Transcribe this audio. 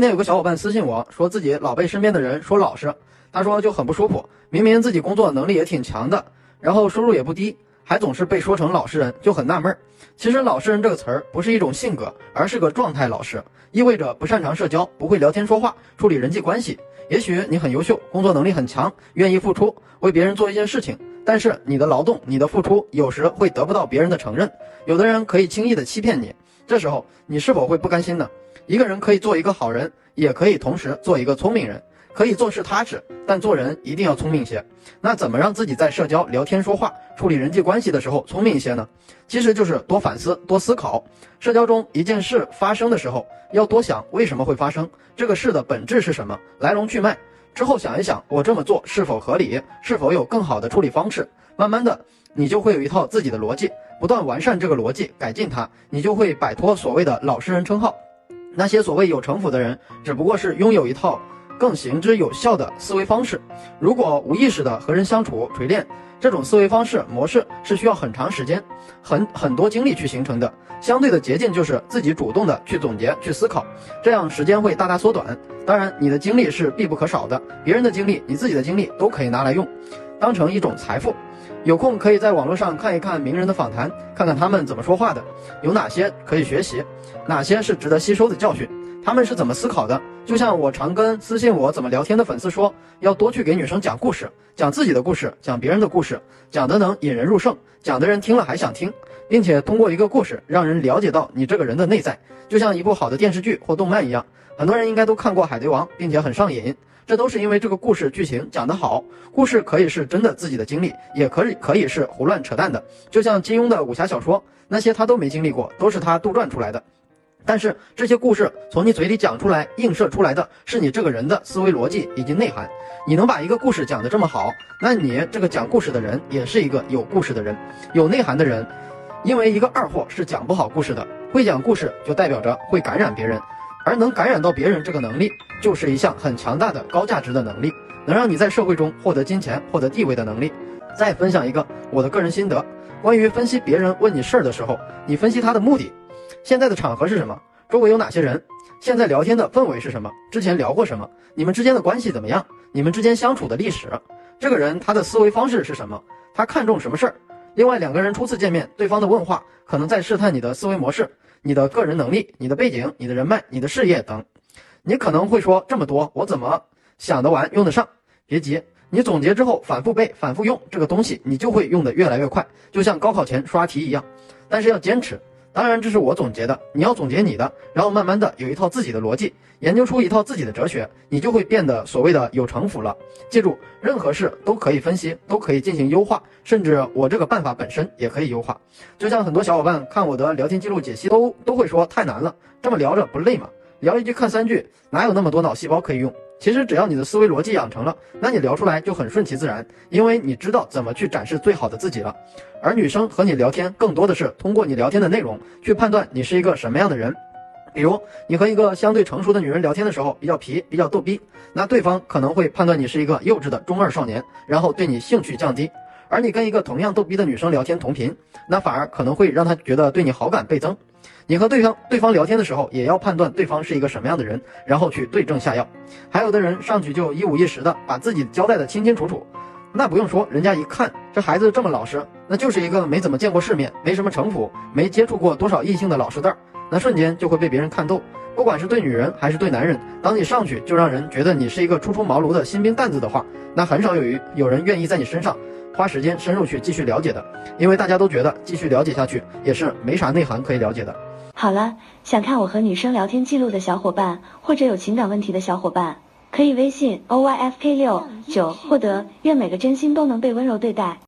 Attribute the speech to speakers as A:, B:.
A: 今天有个小伙伴私信我说自己老被身边的人说老实，他说就很不舒服。明明自己工作能力也挺强的，然后收入也不低，还总是被说成老实人，就很纳闷儿。其实“老实人”这个词儿不是一种性格，而是个状态。老实意味着不擅长社交，不会聊天说话，处理人际关系。也许你很优秀，工作能力很强，愿意付出，为别人做一件事情，但是你的劳动、你的付出有时会得不到别人的承认。有的人可以轻易的欺骗你，这时候你是否会不甘心呢？一个人可以做一个好人，也可以同时做一个聪明人，可以做事踏实，但做人一定要聪明些。那怎么让自己在社交、聊天、说话、处理人际关系的时候聪明一些呢？其实就是多反思、多思考。社交中一件事发生的时候，要多想为什么会发生，这个事的本质是什么，来龙去脉。之后想一想，我这么做是否合理，是否有更好的处理方式。慢慢的，你就会有一套自己的逻辑，不断完善这个逻辑，改进它，你就会摆脱所谓的老实人称号。那些所谓有城府的人，只不过是拥有一套更行之有效的思维方式。如果无意识的和人相处锤炼这种思维方式模式，是需要很长时间、很很多精力去形成的。相对的捷径就是自己主动的去总结、去思考，这样时间会大大缩短。当然，你的精力是必不可少的，别人的精力、你自己的精力都可以拿来用，当成一种财富。有空可以在网络上看一看名人的访谈，看看他们怎么说话的，有哪些可以学习，哪些是值得吸收的教训，他们是怎么思考的。就像我常跟私信我怎么聊天的粉丝说，要多去给女生讲故事，讲自己的故事，讲别人的故事，讲的能引人入胜，讲的人听了还想听，并且通过一个故事让人了解到你这个人的内在，就像一部好的电视剧或动漫一样。很多人应该都看过《海贼王》，并且很上瘾。这都是因为这个故事剧情讲得好。故事可以是真的自己的经历，也可以可以是胡乱扯淡的。就像金庸的武侠小说，那些他都没经历过，都是他杜撰出来的。但是这些故事从你嘴里讲出来，映射出来的是你这个人的思维逻辑以及内涵。你能把一个故事讲得这么好，那你这个讲故事的人也是一个有故事的人，有内涵的人。因为一个二货是讲不好故事的，会讲故事就代表着会感染别人。而能感染到别人这个能力，就是一项很强大的高价值的能力，能让你在社会中获得金钱、获得地位的能力。再分享一个我的个人心得，关于分析别人问你事儿的时候，你分析他的目的，现在的场合是什么？周围有哪些人？现在聊天的氛围是什么？之前聊过什么？你们之间的关系怎么样？你们之间相处的历史？这个人他的思维方式是什么？他看重什么事儿？另外两个人初次见面，对方的问话可能在试探你的思维模式。你的个人能力、你的背景、你的人脉、你的事业等，你可能会说这么多，我怎么想得完、用得上？别急，你总结之后反复背、反复用这个东西，你就会用得越来越快，就像高考前刷题一样。但是要坚持。当然，这是我总结的，你要总结你的，然后慢慢的有一套自己的逻辑，研究出一套自己的哲学，你就会变得所谓的有城府了。记住，任何事都可以分析，都可以进行优化，甚至我这个办法本身也可以优化。就像很多小伙伴看我的聊天记录解析，都都会说太难了，这么聊着不累吗？聊一句看三句，哪有那么多脑细胞可以用？其实只要你的思维逻辑养成了，那你聊出来就很顺其自然，因为你知道怎么去展示最好的自己了。而女生和你聊天，更多的是通过你聊天的内容去判断你是一个什么样的人。比如你和一个相对成熟的女人聊天的时候比较皮，比较逗逼，那对方可能会判断你是一个幼稚的中二少年，然后对你兴趣降低。而你跟一个同样逗逼的女生聊天同频，那反而可能会让她觉得对你好感倍增。你和对方对方聊天的时候，也要判断对方是一个什么样的人，然后去对症下药。还有的人上去就一五一十的把自己交代的清清楚楚，那不用说，人家一看这孩子这么老实，那就是一个没怎么见过世面、没什么城府、没接触过多少异性的老实蛋儿，那瞬间就会被别人看透。不管是对女人还是对男人，当你上去就让人觉得你是一个初出茅庐的新兵蛋子的话，那很少有有人愿意在你身上。花时间深入去继续了解的，因为大家都觉得继续了解下去也是没啥内涵可以了解的。
B: 好了，想看我和女生聊天记录的小伙伴，或者有情感问题的小伙伴，可以微信 o y f k 六九获得。愿每个真心都能被温柔对待。